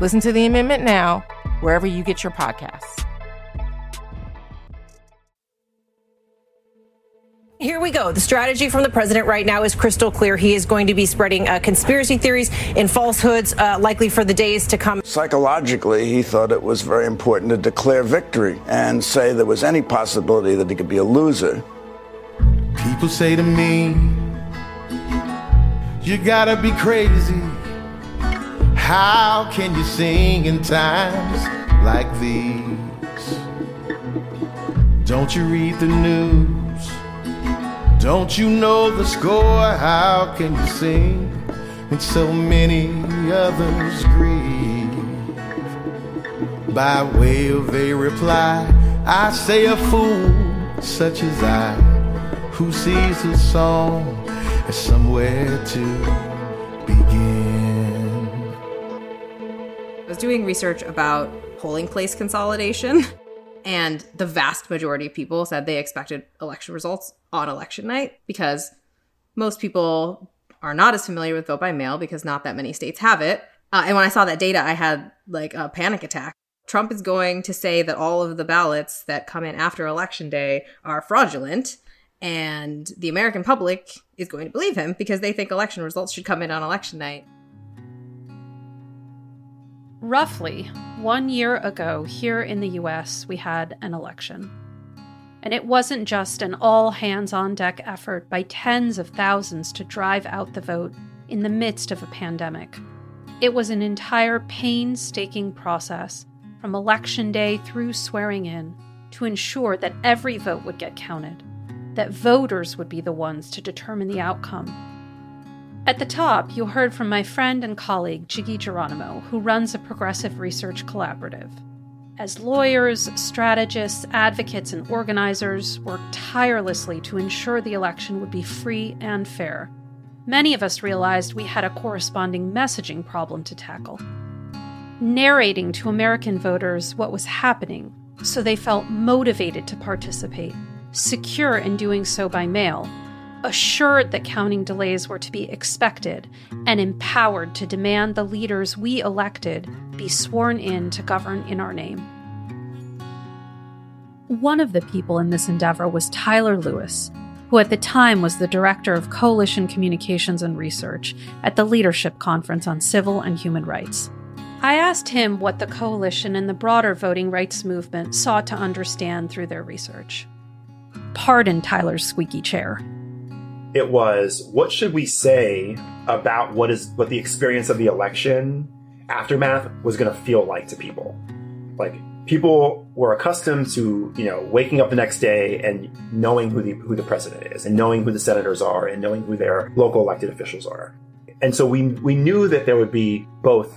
Listen to the amendment now, wherever you get your podcasts. Here we go. The strategy from the president right now is crystal clear. He is going to be spreading uh, conspiracy theories and falsehoods, uh, likely for the days to come. Psychologically, he thought it was very important to declare victory and say there was any possibility that he could be a loser. People say to me, You gotta be crazy. How can you sing in times like these? Don't you read the news? Don't you know the score? How can you sing when so many others grieve? By way of a reply, I say a fool such as I, who sees a song as somewhere to begin doing research about polling place consolidation, and the vast majority of people said they expected election results on election night because most people are not as familiar with vote by mail because not that many states have it. Uh, and when I saw that data, I had like a panic attack. Trump is going to say that all of the ballots that come in after election day are fraudulent, and the American public is going to believe him because they think election results should come in on election night. Roughly one year ago, here in the US, we had an election. And it wasn't just an all hands on deck effort by tens of thousands to drive out the vote in the midst of a pandemic. It was an entire painstaking process from election day through swearing in to ensure that every vote would get counted, that voters would be the ones to determine the outcome at the top, you heard from my friend and colleague Jiggy Geronimo, who runs a progressive research collaborative. As lawyers, strategists, advocates, and organizers worked tirelessly to ensure the election would be free and fair, many of us realized we had a corresponding messaging problem to tackle. Narrating to American voters what was happening so they felt motivated to participate, secure in doing so by mail, assured that counting delays were to be expected, and empowered to demand the leaders we elected be sworn in to govern in our name. One of the people in this endeavor was Tyler Lewis, who at the time was the director of Coalition Communications and Research at the Leadership Conference on Civil and Human Rights. I asked him what the coalition and the broader voting rights movement sought to understand through their research. Pardon Tyler's squeaky chair. Mm-hmm. It was what should we say about what is what the experience of the election aftermath was going to feel like to people. Like people were accustomed to, you know, waking up the next day and knowing who the who the president is and knowing who the senators are and knowing who their local elected officials are. And so we we knew that there would be both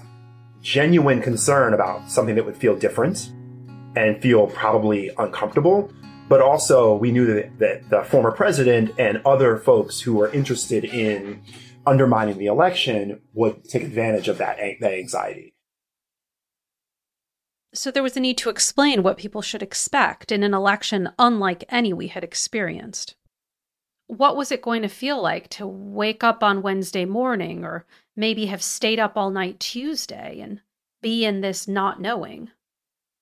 genuine concern about something that would feel different and feel probably uncomfortable, but also we knew that, that the former president and other folks who were interested in undermining the election would take advantage of that, that anxiety. So there was a need to explain what people should expect in an election unlike any we had experienced. What was it going to feel like to wake up on Wednesday morning or maybe have stayed up all night Tuesday and be in this not knowing?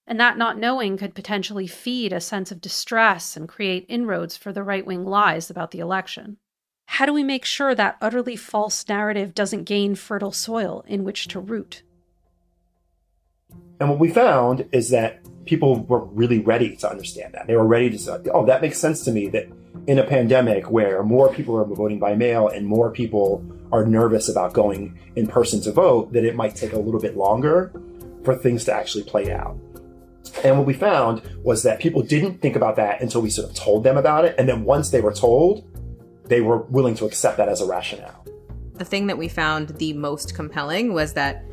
And that not knowing could potentially feed a sense of distress and create inroads for the right wing lies about the election. How do we make sure that utterly false narrative doesn't gain fertile soil in which to root? And what we found is that people were really ready to understand that. They were ready to say, oh, that makes sense to me that in a pandemic where more people are voting by mail and more people are nervous about going in person to vote, that it might take a little bit longer for things to actually play out. And what we found was that people didn't think about that until we sort of told them about it. And then once they were told, they were willing to accept that as a rationale. The thing that we found the most compelling was that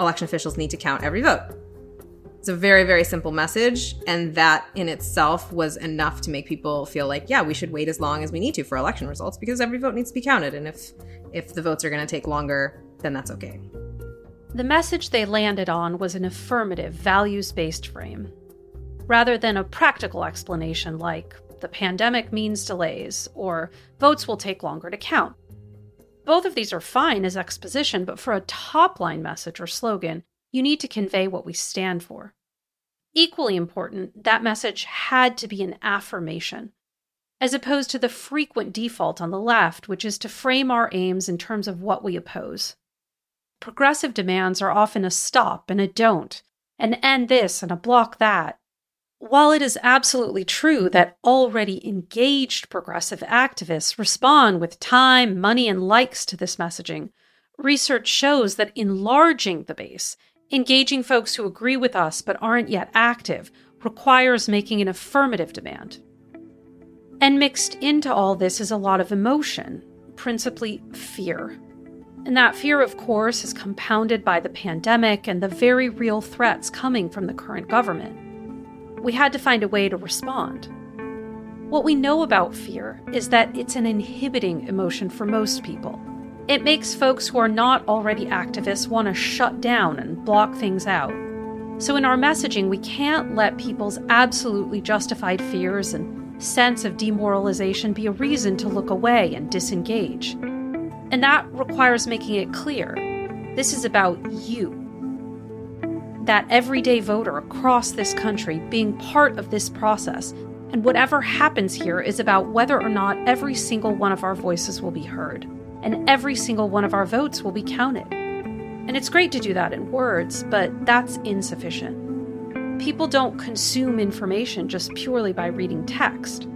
election officials need to count every vote. It's a very, very simple message. And that in itself was enough to make people feel like, yeah, we should wait as long as we need to for election results because every vote needs to be counted. And if if the votes are going to take longer, then that's okay. The message they landed on was an affirmative, values based frame, rather than a practical explanation like, the pandemic means delays, or votes will take longer to count. Both of these are fine as exposition, but for a top line message or slogan, you need to convey what we stand for. Equally important, that message had to be an affirmation, as opposed to the frequent default on the left, which is to frame our aims in terms of what we oppose. Progressive demands are often a stop and a don't, an end this and a block that. While it is absolutely true that already engaged progressive activists respond with time, money, and likes to this messaging, research shows that enlarging the base Engaging folks who agree with us but aren't yet active requires making an affirmative demand. And mixed into all this is a lot of emotion, principally fear. And that fear, of course, is compounded by the pandemic and the very real threats coming from the current government. We had to find a way to respond. What we know about fear is that it's an inhibiting emotion for most people. It makes folks who are not already activists want to shut down and block things out. So, in our messaging, we can't let people's absolutely justified fears and sense of demoralization be a reason to look away and disengage. And that requires making it clear this is about you. That everyday voter across this country being part of this process, and whatever happens here is about whether or not every single one of our voices will be heard and every single one of our votes will be counted. And it's great to do that in words, but that's insufficient. People don't consume information just purely by reading text.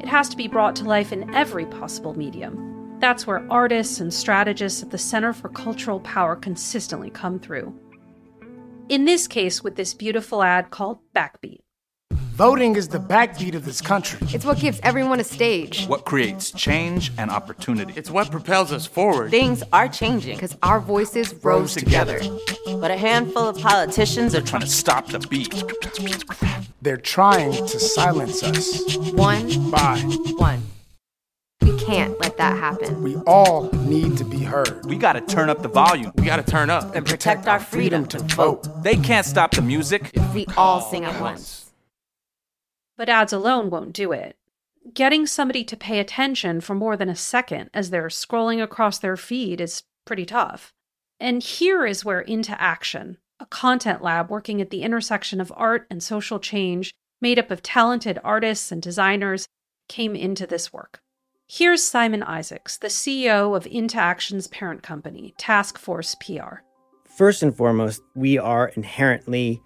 It has to be brought to life in every possible medium. That's where artists and strategists at the Center for Cultural Power consistently come through. In this case, with this beautiful ad called Backbeat. Voting is the backbeat of this country. It's what gives everyone a stage. What creates change and opportunity. It's what propels us forward. Things are changing because our voices rose together. together. But a handful of politicians are trying to stop the beat. They're trying to silence us. One by one. We can't let that happen. We all need to be heard. We gotta turn up the volume. We gotta turn up and protect our freedom to vote. They can't stop the music if we all sing at once but ads alone won't do it. Getting somebody to pay attention for more than a second as they're scrolling across their feed is pretty tough. And here is where Into Action, a content lab working at the intersection of art and social change, made up of talented artists and designers, came into this work. Here's Simon Isaacs, the CEO of Into Action's parent company, Task Force PR. First and foremost, we are inherently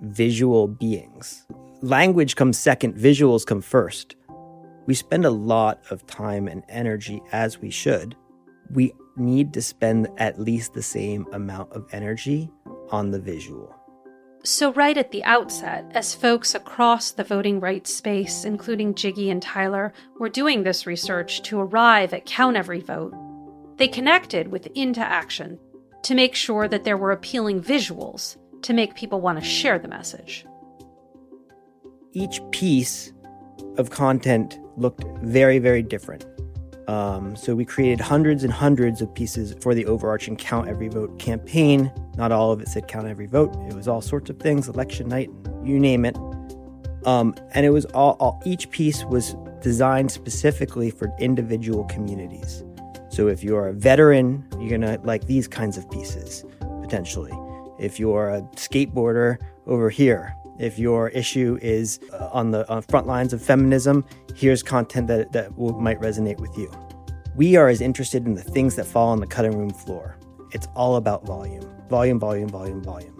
visual beings language comes second, visuals come first. We spend a lot of time and energy, as we should. We need to spend at least the same amount of energy on the visual. So, right at the outset, as folks across the voting rights space, including Jiggy and Tyler, were doing this research to arrive at Count Every Vote, they connected with Into Action to make sure that there were appealing visuals to make people want to share the message each piece of content looked very, very different. Um, so we created hundreds and hundreds of pieces for the overarching Count Every Vote campaign. Not all of it said Count Every Vote. It was all sorts of things, election night, you name it. Um, and it was all, all, each piece was designed specifically for individual communities. So if you're a veteran, you're gonna like these kinds of pieces potentially. If you're a skateboarder over here, if your issue is uh, on the on front lines of feminism, here's content that, that will, might resonate with you. We are as interested in the things that fall on the cutting room floor. It's all about volume. Volume, volume, volume, volume.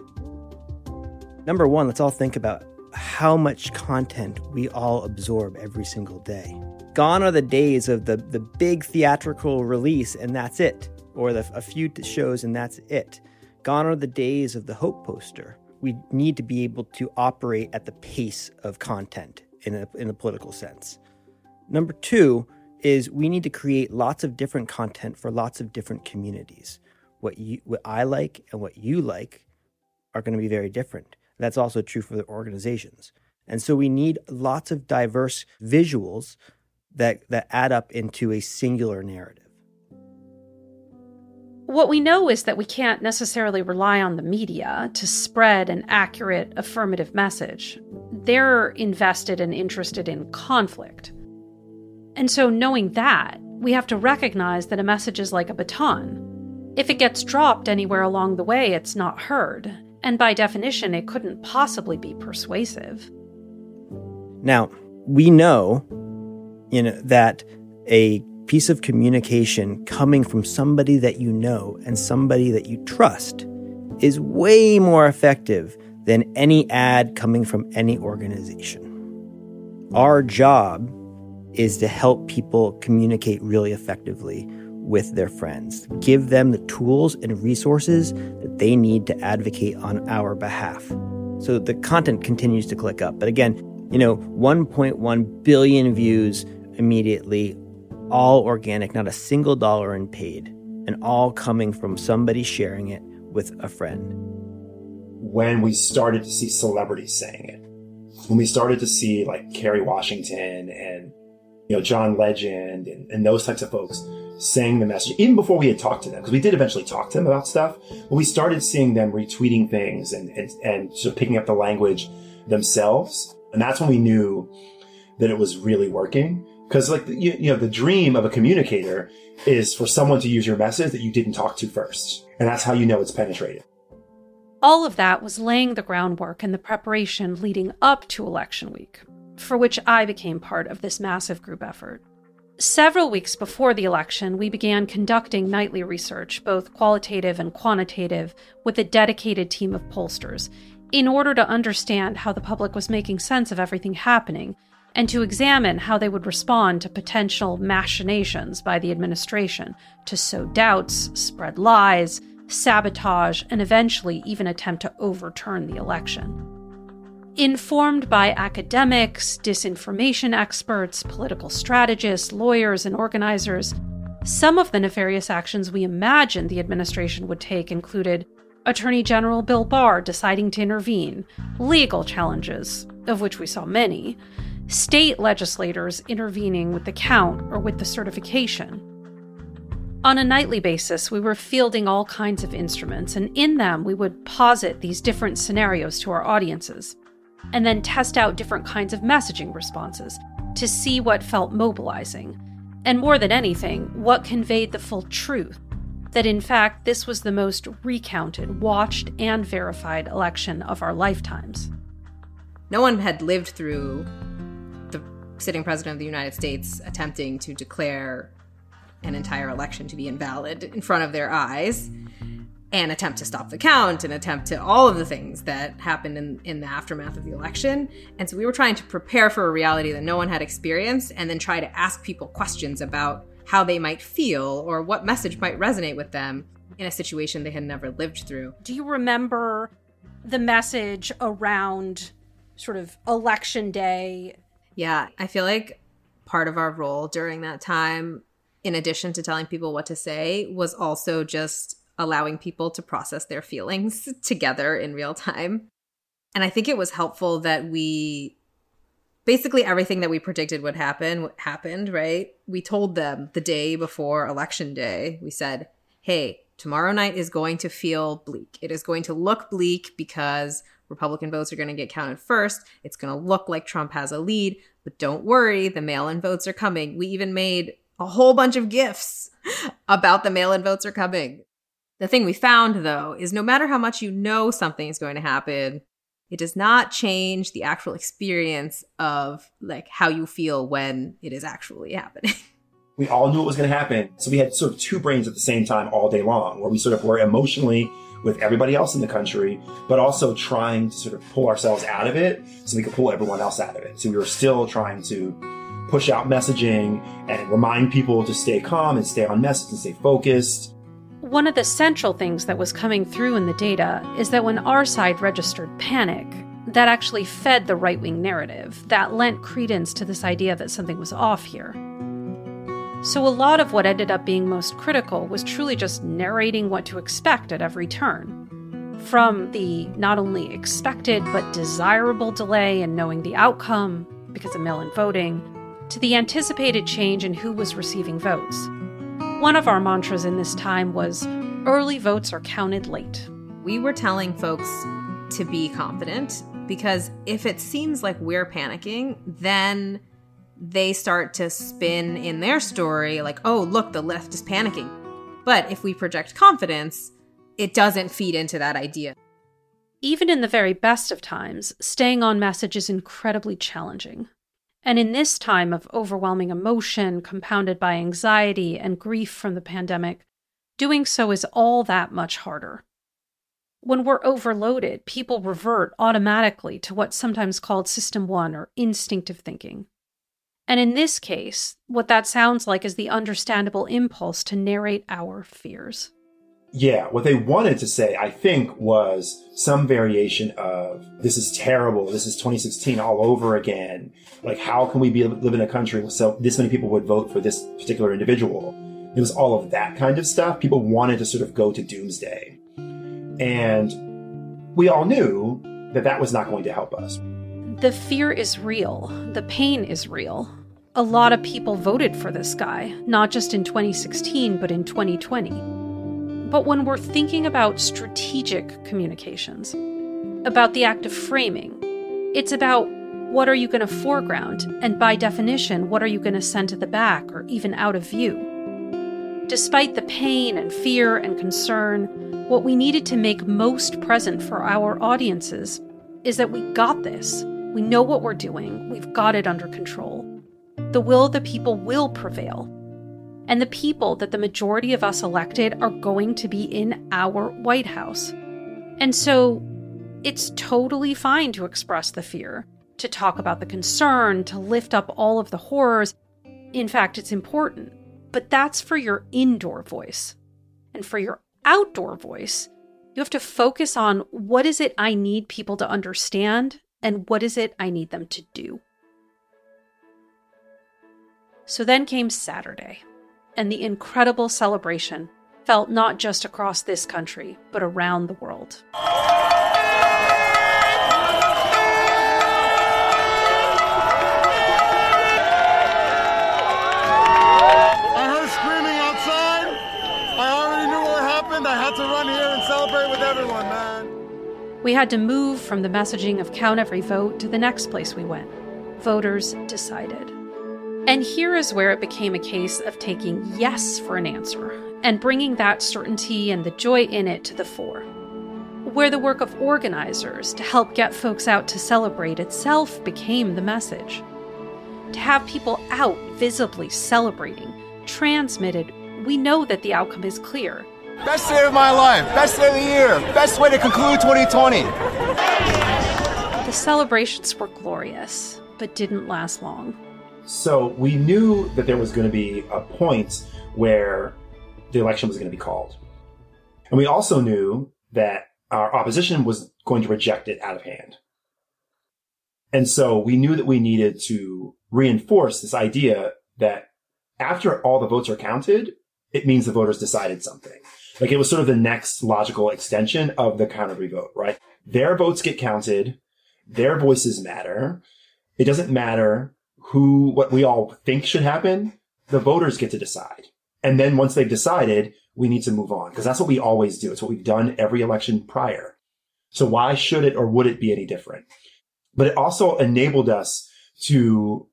Number one, let's all think about how much content we all absorb every single day. Gone are the days of the, the big theatrical release and that's it, or the, a few shows and that's it. Gone are the days of the hope poster we need to be able to operate at the pace of content in a, in a political sense. Number two is we need to create lots of different content for lots of different communities. What you, what I like and what you like are going to be very different. That's also true for the organizations. And so we need lots of diverse visuals that, that add up into a singular narrative. What we know is that we can't necessarily rely on the media to spread an accurate affirmative message. They're invested and interested in conflict. And so, knowing that, we have to recognize that a message is like a baton. If it gets dropped anywhere along the way, it's not heard. And by definition, it couldn't possibly be persuasive. Now, we know you know, that a piece of communication coming from somebody that you know and somebody that you trust is way more effective than any ad coming from any organization. Our job is to help people communicate really effectively with their friends, give them the tools and resources that they need to advocate on our behalf. So the content continues to click up. But again, you know, 1.1 billion views immediately all organic, not a single dollar in paid, and all coming from somebody sharing it with a friend. When we started to see celebrities saying it, when we started to see like Kerry Washington and you know John Legend and, and those types of folks saying the message, even before we had talked to them, because we did eventually talk to them about stuff, but we started seeing them retweeting things and, and, and sort of picking up the language themselves. And that's when we knew that it was really working. Because like you, you know, the dream of a communicator is for someone to use your message that you didn't talk to first, and that's how you know it's penetrated. All of that was laying the groundwork and the preparation leading up to election week, for which I became part of this massive group effort. Several weeks before the election, we began conducting nightly research, both qualitative and quantitative, with a dedicated team of pollsters, in order to understand how the public was making sense of everything happening and to examine how they would respond to potential machinations by the administration to sow doubts, spread lies, sabotage, and eventually even attempt to overturn the election. Informed by academics, disinformation experts, political strategists, lawyers, and organizers, some of the nefarious actions we imagined the administration would take included Attorney General Bill Barr deciding to intervene, legal challenges, of which we saw many, state legislators intervening with the count or with the certification. On a nightly basis, we were fielding all kinds of instruments, and in them, we would posit these different scenarios to our audiences, and then test out different kinds of messaging responses to see what felt mobilizing, and more than anything, what conveyed the full truth that in fact this was the most recounted, watched, and verified election of our lifetimes. No one had lived through sitting president of the United States attempting to declare an entire election to be invalid in front of their eyes and attempt to stop the count and attempt to all of the things that happened in, in the aftermath of the election. And so we were trying to prepare for a reality that no one had experienced and then try to ask people questions about how they might feel or what message might resonate with them in a situation they had never lived through. Do you remember the message around sort of election day yeah, I feel like part of our role during that time, in addition to telling people what to say, was also just allowing people to process their feelings together in real time. And I think it was helpful that we basically everything that we predicted would happen happened, right? We told them the day before election day, we said, hey, tomorrow night is going to feel bleak. It is going to look bleak because Republican votes are going to get counted first. It's going to look like Trump has a lead, but don't worry, the mail in votes are coming. We even made a whole bunch of gifts about the mail in votes are coming. The thing we found, though, is no matter how much you know something is going to happen, it does not change the actual experience of like how you feel when it is actually happening. We all knew it was going to happen. So we had sort of two brains at the same time all day long, where we sort of were emotionally with everybody else in the country, but also trying to sort of pull ourselves out of it so we could pull everyone else out of it. So we were still trying to push out messaging and remind people to stay calm and stay on message and stay focused. One of the central things that was coming through in the data is that when our side registered panic, that actually fed the right wing narrative, that lent credence to this idea that something was off here. So, a lot of what ended up being most critical was truly just narrating what to expect at every turn. From the not only expected but desirable delay in knowing the outcome because of mail in voting, to the anticipated change in who was receiving votes. One of our mantras in this time was early votes are counted late. We were telling folks to be confident because if it seems like we're panicking, then they start to spin in their story like, oh, look, the left is panicking. But if we project confidence, it doesn't feed into that idea. Even in the very best of times, staying on message is incredibly challenging. And in this time of overwhelming emotion, compounded by anxiety and grief from the pandemic, doing so is all that much harder. When we're overloaded, people revert automatically to what's sometimes called System 1 or instinctive thinking. And in this case, what that sounds like is the understandable impulse to narrate our fears. Yeah, what they wanted to say, I think, was some variation of this is terrible. This is 2016 all over again. Like, how can we be live in a country so this many people would vote for this particular individual? It was all of that kind of stuff. People wanted to sort of go to doomsday, and we all knew that that was not going to help us. The fear is real. The pain is real. A lot of people voted for this guy, not just in 2016, but in 2020. But when we're thinking about strategic communications, about the act of framing, it's about what are you going to foreground, and by definition, what are you going to send to the back or even out of view. Despite the pain and fear and concern, what we needed to make most present for our audiences is that we got this. We know what we're doing, we've got it under control. The will of the people will prevail, and the people that the majority of us elected are going to be in our White House. And so it's totally fine to express the fear, to talk about the concern, to lift up all of the horrors. In fact, it's important. But that's for your indoor voice. And for your outdoor voice, you have to focus on what is it I need people to understand and what is it I need them to do. So then came Saturday and the incredible celebration felt not just across this country, but around the world. I heard screaming outside. I already knew what happened. I had to run here and celebrate with everyone, man. We had to move from the messaging of count every vote to the next place we went. Voters decided. And here is where it became a case of taking yes for an answer and bringing that certainty and the joy in it to the fore. Where the work of organizers to help get folks out to celebrate itself became the message. To have people out visibly celebrating, transmitted, we know that the outcome is clear. Best day of my life, best day of the year, best way to conclude 2020. The celebrations were glorious, but didn't last long. So we knew that there was going to be a point where the election was going to be called. And we also knew that our opposition was going to reject it out of hand. And so we knew that we needed to reinforce this idea that after all the votes are counted, it means the voters decided something. Like it was sort of the next logical extension of the count every vote, right? Their votes get counted. Their voices matter. It doesn't matter who, what we all think should happen, the voters get to decide. And then once they've decided, we need to move on because that's what we always do. It's what we've done every election prior. So why should it or would it be any different? But it also enabled us to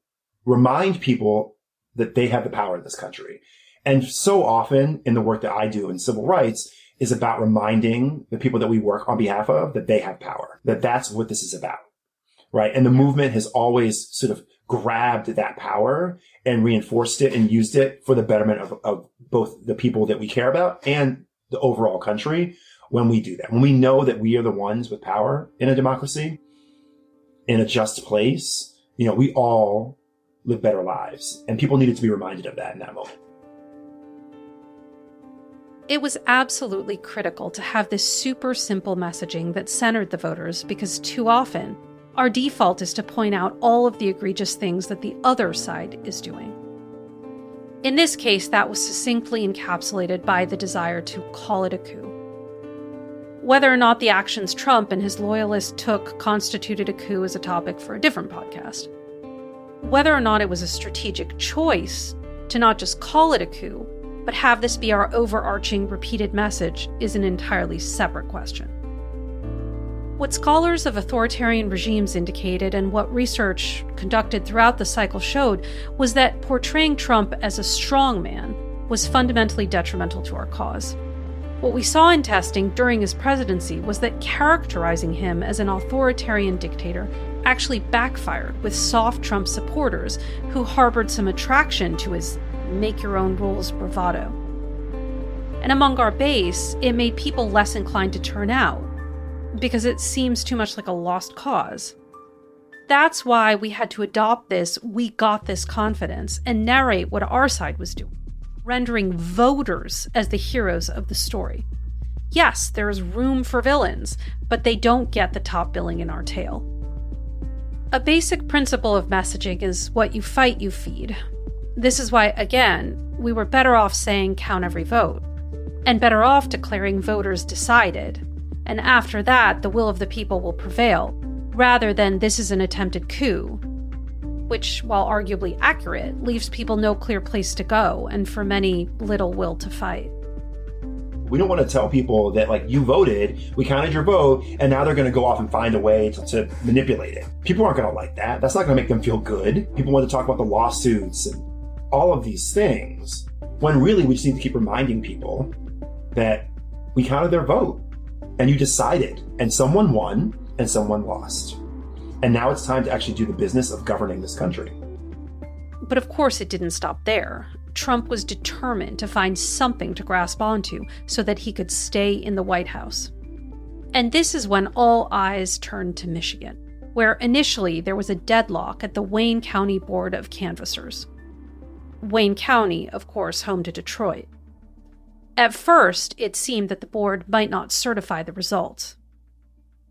remind people that they have the power in this country. And so often in the work that I do in civil rights is about reminding the people that we work on behalf of that they have power, that that's what this is about. Right. And the movement has always sort of grabbed that power and reinforced it and used it for the betterment of, of both the people that we care about and the overall country when we do that. When we know that we are the ones with power in a democracy, in a just place, you know, we all live better lives. And people needed to be reminded of that in that moment. It was absolutely critical to have this super simple messaging that centered the voters because too often our default is to point out all of the egregious things that the other side is doing. In this case, that was succinctly encapsulated by the desire to call it a coup. Whether or not the actions Trump and his loyalists took constituted a coup is a topic for a different podcast. Whether or not it was a strategic choice to not just call it a coup, but have this be our overarching repeated message is an entirely separate question. What scholars of authoritarian regimes indicated and what research conducted throughout the cycle showed was that portraying Trump as a strong man was fundamentally detrimental to our cause. What we saw in testing during his presidency was that characterizing him as an authoritarian dictator actually backfired with soft Trump supporters who harbored some attraction to his make your own rules bravado. And among our base, it made people less inclined to turn out because it seems too much like a lost cause. That's why we had to adopt this we got this confidence and narrate what our side was doing, rendering voters as the heroes of the story. Yes, there is room for villains, but they don't get the top billing in our tale. A basic principle of messaging is what you fight, you feed. This is why, again, we were better off saying count every vote, and better off declaring voters decided and after that, the will of the people will prevail, rather than this is an attempted coup, which, while arguably accurate, leaves people no clear place to go and for many little will to fight. We don't want to tell people that, like, you voted, we counted your vote, and now they're going to go off and find a way to, to manipulate it. People aren't going to like that. That's not going to make them feel good. People want to talk about the lawsuits and all of these things, when really we just need to keep reminding people that we counted their vote and you decided, and someone won and someone lost. And now it's time to actually do the business of governing this country. But of course, it didn't stop there. Trump was determined to find something to grasp onto so that he could stay in the White House. And this is when all eyes turned to Michigan, where initially there was a deadlock at the Wayne County Board of Canvassers. Wayne County, of course, home to Detroit. At first, it seemed that the board might not certify the results.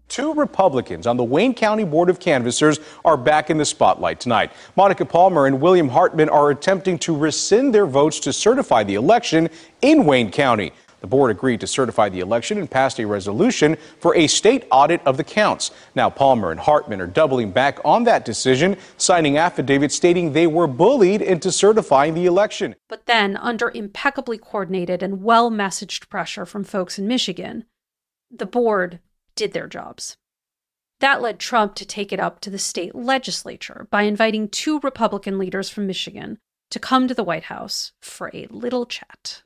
Two Republicans on the Wayne County Board of Canvassers are back in the spotlight tonight. Monica Palmer and William Hartmann are attempting to rescind their votes to certify the election in Wayne County. The board agreed to certify the election and passed a resolution for a state audit of the counts. Now, Palmer and Hartmann are doubling back on that decision, signing affidavits stating they were bullied into certifying the election. But then, under impeccably coordinated and well messaged pressure from folks in Michigan, the board did their jobs. That led Trump to take it up to the state legislature by inviting two Republican leaders from Michigan to come to the White House for a little chat.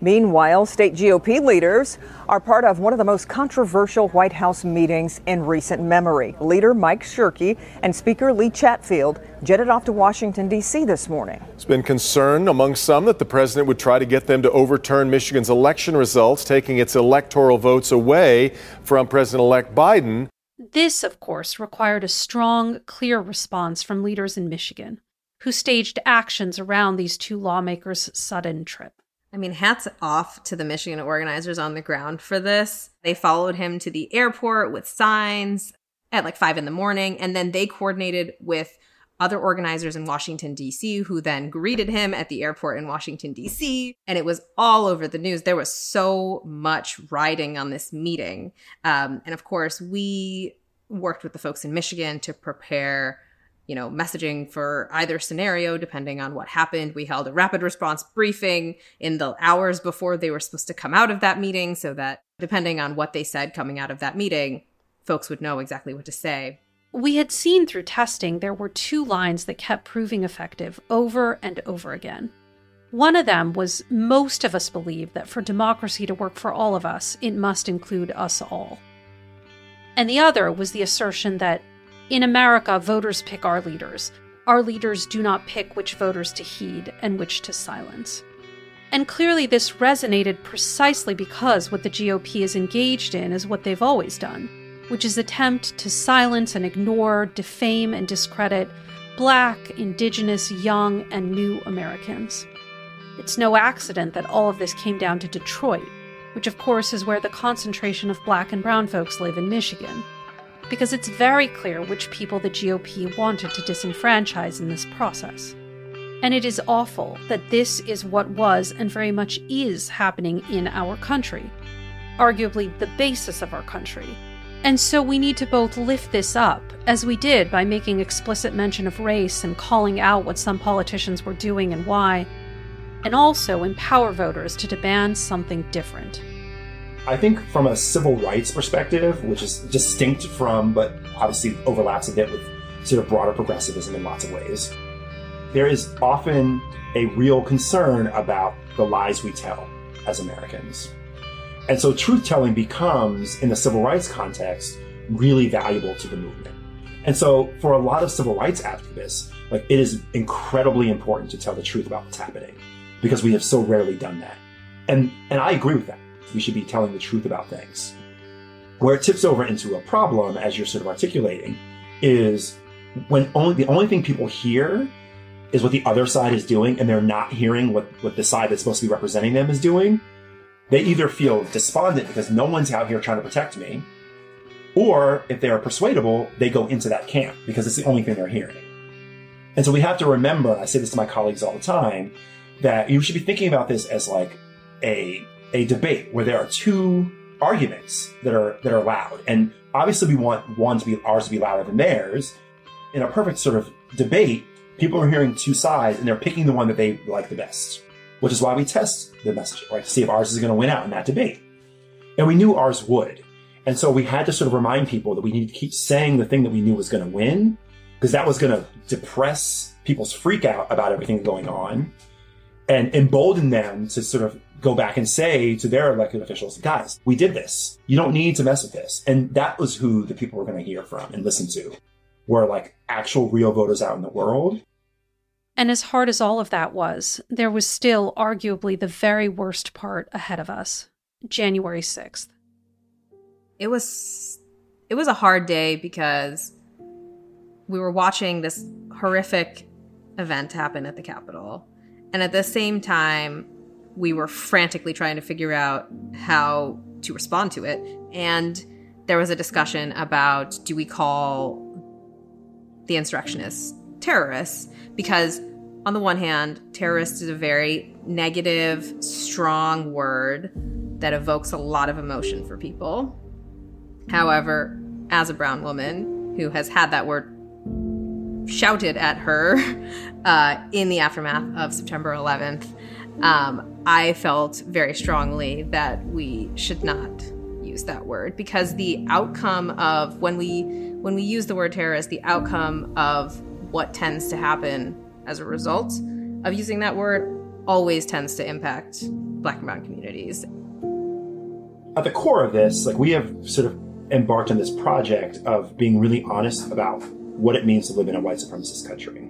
Meanwhile, state GOP leaders are part of one of the most controversial White House meetings in recent memory. Leader Mike Shirkey and Speaker Lee Chatfield jetted off to Washington, D.C. this morning. It's been concern among some that the president would try to get them to overturn Michigan's election results, taking its electoral votes away from President elect Biden. This, of course, required a strong, clear response from leaders in Michigan, who staged actions around these two lawmakers' sudden trip. I mean, hats off to the Michigan organizers on the ground for this. They followed him to the airport with signs at like five in the morning, and then they coordinated with other organizers in Washington, D.C., who then greeted him at the airport in Washington, D.C. And it was all over the news. There was so much riding on this meeting. Um, and of course, we worked with the folks in Michigan to prepare you know, messaging for either scenario, depending on what happened. We held a rapid response briefing in the hours before they were supposed to come out of that meeting so that depending on what they said coming out of that meeting, folks would know exactly what to say. We had seen through testing there were two lines that kept proving effective over and over again. One of them was most of us believe that for democracy to work for all of us, it must include us all. And the other was the assertion that in America, voters pick our leaders. Our leaders do not pick which voters to heed and which to silence. And clearly, this resonated precisely because what the GOP is engaged in is what they've always done, which is attempt to silence and ignore, defame and discredit Black, Indigenous, young, and new Americans. It's no accident that all of this came down to Detroit, which of course is where the concentration of Black and Brown folks live in Michigan because it's very clear which people the GOP wanted to disenfranchise in this process. And it is awful that this is what was and very much is happening in our country. arguably the basis of our country. And so we need to both lift this up, as we did by making explicit mention of race and calling out what some politicians were doing and why, and also empower voters to demand something different. I think from a civil rights perspective, which is distinct from, but obviously overlaps a bit with sort of broader progressivism in lots of ways, there is often a real concern about the lies we tell as Americans. And so truth telling becomes, in the civil rights context, really valuable to the movement. And so for a lot of civil rights activists, like it is incredibly important to tell the truth about what's happening because we have so rarely done that. And and I agree with that. We should be telling the truth about things. Where it tips over into a problem, as you're sort of articulating, is when only the only thing people hear is what the other side is doing, and they're not hearing what, what the side that's supposed to be representing them is doing. They either feel despondent because no one's out here trying to protect me, or if they are persuadable, they go into that camp because it's the only thing they're hearing. And so we have to remember, I say this to my colleagues all the time, that you should be thinking about this as like a a debate where there are two arguments that are that are loud. And obviously we want one to be ours to be louder than theirs. In a perfect sort of debate, people are hearing two sides and they're picking the one that they like the best. Which is why we test the message, right? To see if ours is going to win out in that debate. And we knew ours would. And so we had to sort of remind people that we need to keep saying the thing that we knew was going to win, because that was going to depress people's freak out about everything going on and embolden them to sort of go back and say to their elected officials, guys, we did this. You don't need to mess with this. And that was who the people were going to hear from and listen to were like actual real voters out in the world. And as hard as all of that was, there was still arguably the very worst part ahead of us January 6th. It was it was a hard day because we were watching this horrific event happen at the Capitol. And at the same time, we were frantically trying to figure out how to respond to it. And there was a discussion about do we call the insurrectionists terrorists? Because, on the one hand, terrorist is a very negative, strong word that evokes a lot of emotion for people. However, as a brown woman who has had that word shouted at her uh, in the aftermath of September 11th, um, I felt very strongly that we should not use that word because the outcome of when we when we use the word terrorist, the outcome of what tends to happen as a result of using that word always tends to impact black and brown communities. At the core of this, like we have sort of embarked on this project of being really honest about what it means to live in a white supremacist country.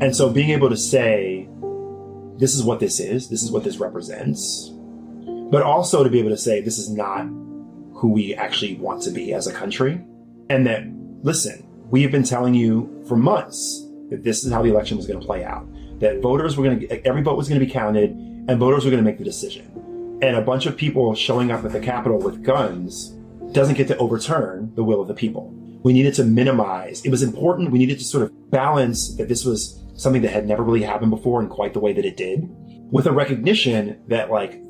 And so being able to say, this is what this is, this is what this represents, but also to be able to say, this is not who we actually want to be as a country. And that, listen, we have been telling you for months that this is how the election was going to play out. That voters were going to, every vote was going to be counted, and voters were going to make the decision. And a bunch of people showing up at the Capitol with guns doesn't get to overturn the will of the people. We needed to minimize. It was important. We needed to sort of balance that this was something that had never really happened before in quite the way that it did, with a recognition that like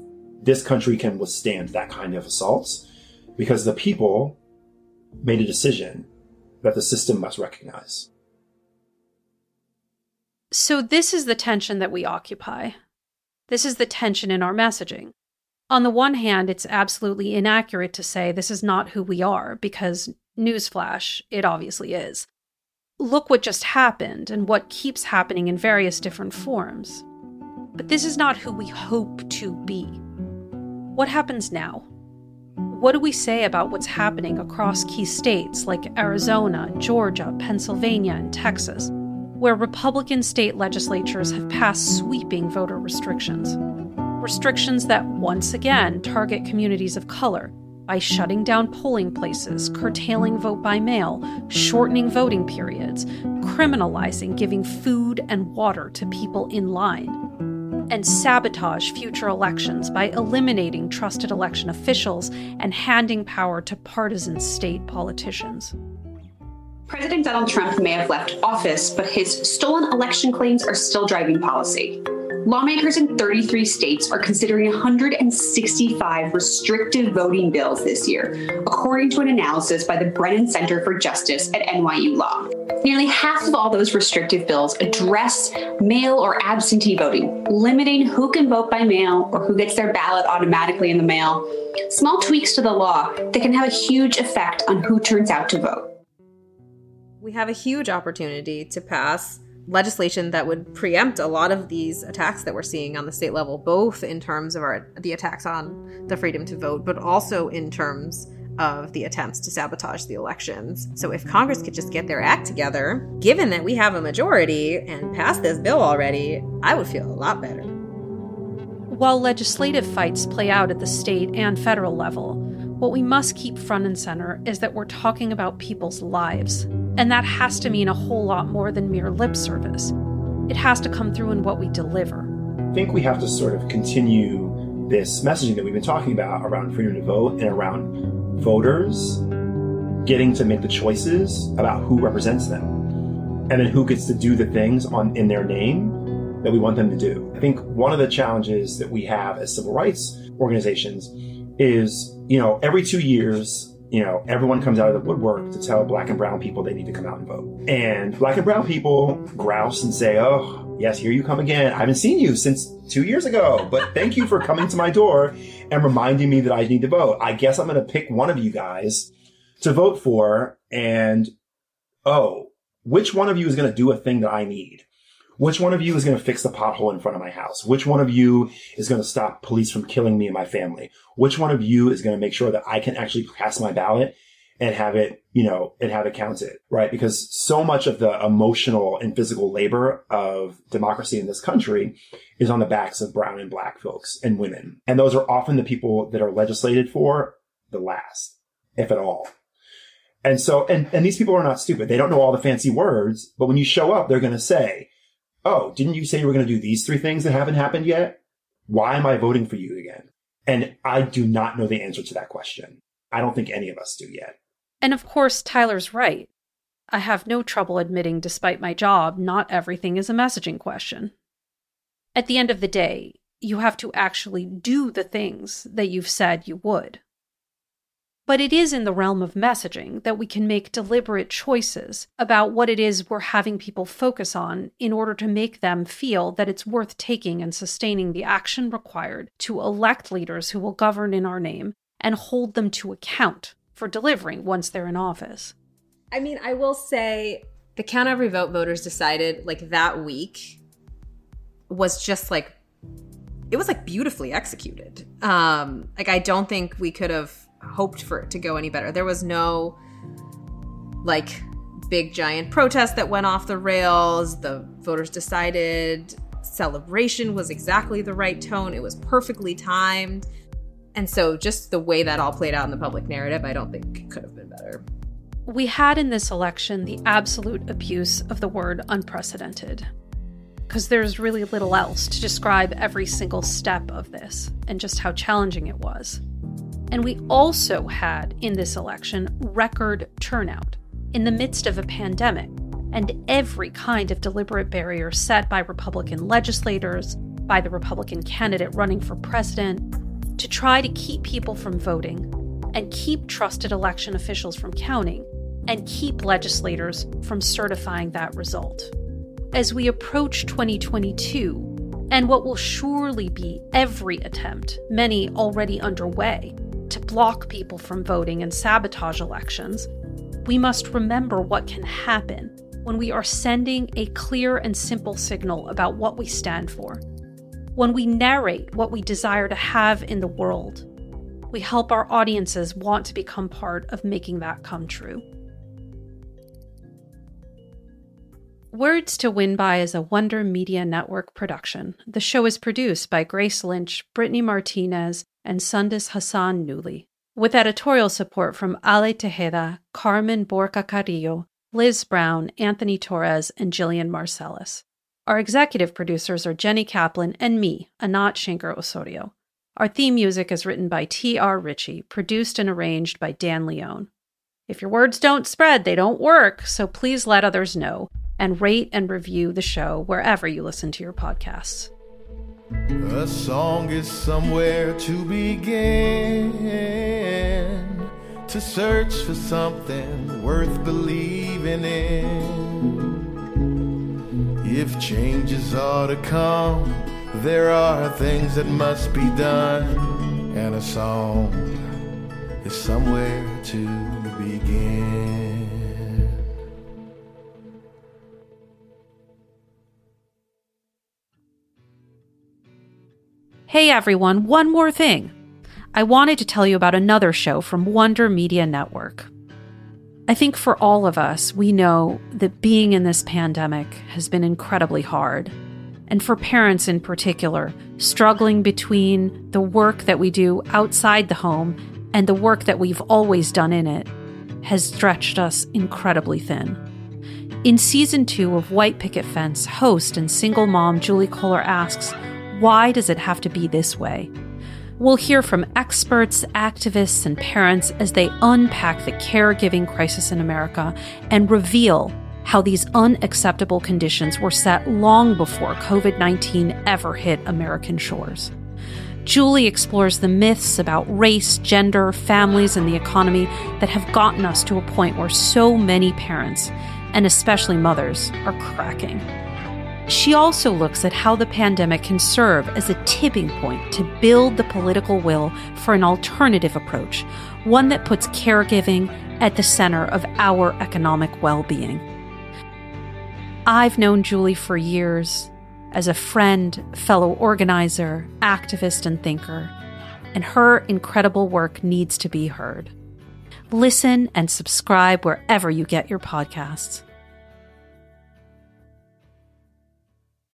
this country can withstand that kind of assaults because the people made a decision that the system must recognize. So, this is the tension that we occupy. This is the tension in our messaging. On the one hand, it's absolutely inaccurate to say this is not who we are, because, newsflash, it obviously is. Look what just happened and what keeps happening in various different forms. But this is not who we hope to be. What happens now? What do we say about what's happening across key states like Arizona, Georgia, Pennsylvania, and Texas, where Republican state legislatures have passed sweeping voter restrictions? Restrictions that once again target communities of color by shutting down polling places, curtailing vote by mail, shortening voting periods, criminalizing giving food and water to people in line, and sabotage future elections by eliminating trusted election officials and handing power to partisan state politicians. President Donald Trump may have left office, but his stolen election claims are still driving policy. Lawmakers in 33 states are considering 165 restrictive voting bills this year, according to an analysis by the Brennan Center for Justice at NYU Law. Nearly half of all those restrictive bills address mail or absentee voting, limiting who can vote by mail or who gets their ballot automatically in the mail. Small tweaks to the law that can have a huge effect on who turns out to vote. We have a huge opportunity to pass legislation that would preempt a lot of these attacks that we're seeing on the state level, both in terms of our the attacks on the freedom to vote, but also in terms of the attempts to sabotage the elections. So if Congress could just get their act together, given that we have a majority and pass this bill already, I would feel a lot better. While legislative fights play out at the state and federal level, what we must keep front and center is that we're talking about people's lives. And that has to mean a whole lot more than mere lip service. It has to come through in what we deliver. I think we have to sort of continue this messaging that we've been talking about around freedom to vote and around voters getting to make the choices about who represents them and then who gets to do the things on in their name that we want them to do. I think one of the challenges that we have as civil rights organizations is, you know, every two years you know, everyone comes out of the woodwork to tell black and brown people they need to come out and vote. And black and brown people grouse and say, oh, yes, here you come again. I haven't seen you since two years ago, but thank you for coming to my door and reminding me that I need to vote. I guess I'm going to pick one of you guys to vote for. And, oh, which one of you is going to do a thing that I need? Which one of you is going to fix the pothole in front of my house? Which one of you is going to stop police from killing me and my family? Which one of you is going to make sure that I can actually cast my ballot and have it, you know, and have it counted, right? Because so much of the emotional and physical labor of democracy in this country is on the backs of brown and black folks and women. And those are often the people that are legislated for the last, if at all. And so, and, and these people are not stupid. They don't know all the fancy words, but when you show up, they're going to say, oh, didn't you say you were going to do these three things that haven't happened yet? Why am I voting for you again? And I do not know the answer to that question. I don't think any of us do yet. And of course, Tyler's right. I have no trouble admitting, despite my job, not everything is a messaging question. At the end of the day, you have to actually do the things that you've said you would. But it is in the realm of messaging that we can make deliberate choices about what it is we're having people focus on in order to make them feel that it's worth taking and sustaining the action required to elect leaders who will govern in our name and hold them to account for delivering once they're in office. I mean, I will say the count every vote voters decided like that week was just like it was like beautifully executed. Um like I don't think we could have hoped for it to go any better. There was no like big giant protest that went off the rails. The voters decided celebration was exactly the right tone. It was perfectly timed. And so just the way that all played out in the public narrative, I don't think it could have been better. We had in this election the absolute abuse of the word unprecedented. Because there's really little else to describe every single step of this and just how challenging it was. And we also had in this election record turnout in the midst of a pandemic and every kind of deliberate barrier set by Republican legislators, by the Republican candidate running for president, to try to keep people from voting and keep trusted election officials from counting and keep legislators from certifying that result. As we approach 2022, and what will surely be every attempt, many already underway, to block people from voting and sabotage elections, we must remember what can happen when we are sending a clear and simple signal about what we stand for. When we narrate what we desire to have in the world, we help our audiences want to become part of making that come true. Words to Win By is a Wonder Media Network production. The show is produced by Grace Lynch, Brittany Martinez, and Sundus Hassan Newly, with editorial support from Ale Tejeda, Carmen Borca Carrillo, Liz Brown, Anthony Torres, and Jillian Marcellus. Our executive producers are Jenny Kaplan and me, Anat Shenker Osorio. Our theme music is written by T.R. Ritchie, produced and arranged by Dan Leone. If your words don't spread, they don't work, so please let others know and rate and review the show wherever you listen to your podcasts. A song is somewhere to begin to search for something worth believing in. If changes are to come, there are things that must be done, and a song is somewhere to begin. Hey everyone, one more thing. I wanted to tell you about another show from Wonder Media Network. I think for all of us, we know that being in this pandemic has been incredibly hard. And for parents in particular, struggling between the work that we do outside the home and the work that we've always done in it has stretched us incredibly thin. In season two of White Picket Fence, host and single mom Julie Kohler asks, Why does it have to be this way? We'll hear from experts, activists, and parents as they unpack the caregiving crisis in America and reveal how these unacceptable conditions were set long before COVID 19 ever hit American shores. Julie explores the myths about race, gender, families, and the economy that have gotten us to a point where so many parents, and especially mothers, are cracking. She also looks at how the pandemic can serve as a tipping point to build the political will for an alternative approach, one that puts caregiving at the center of our economic well being. I've known Julie for years as a friend, fellow organizer, activist, and thinker, and her incredible work needs to be heard. Listen and subscribe wherever you get your podcasts.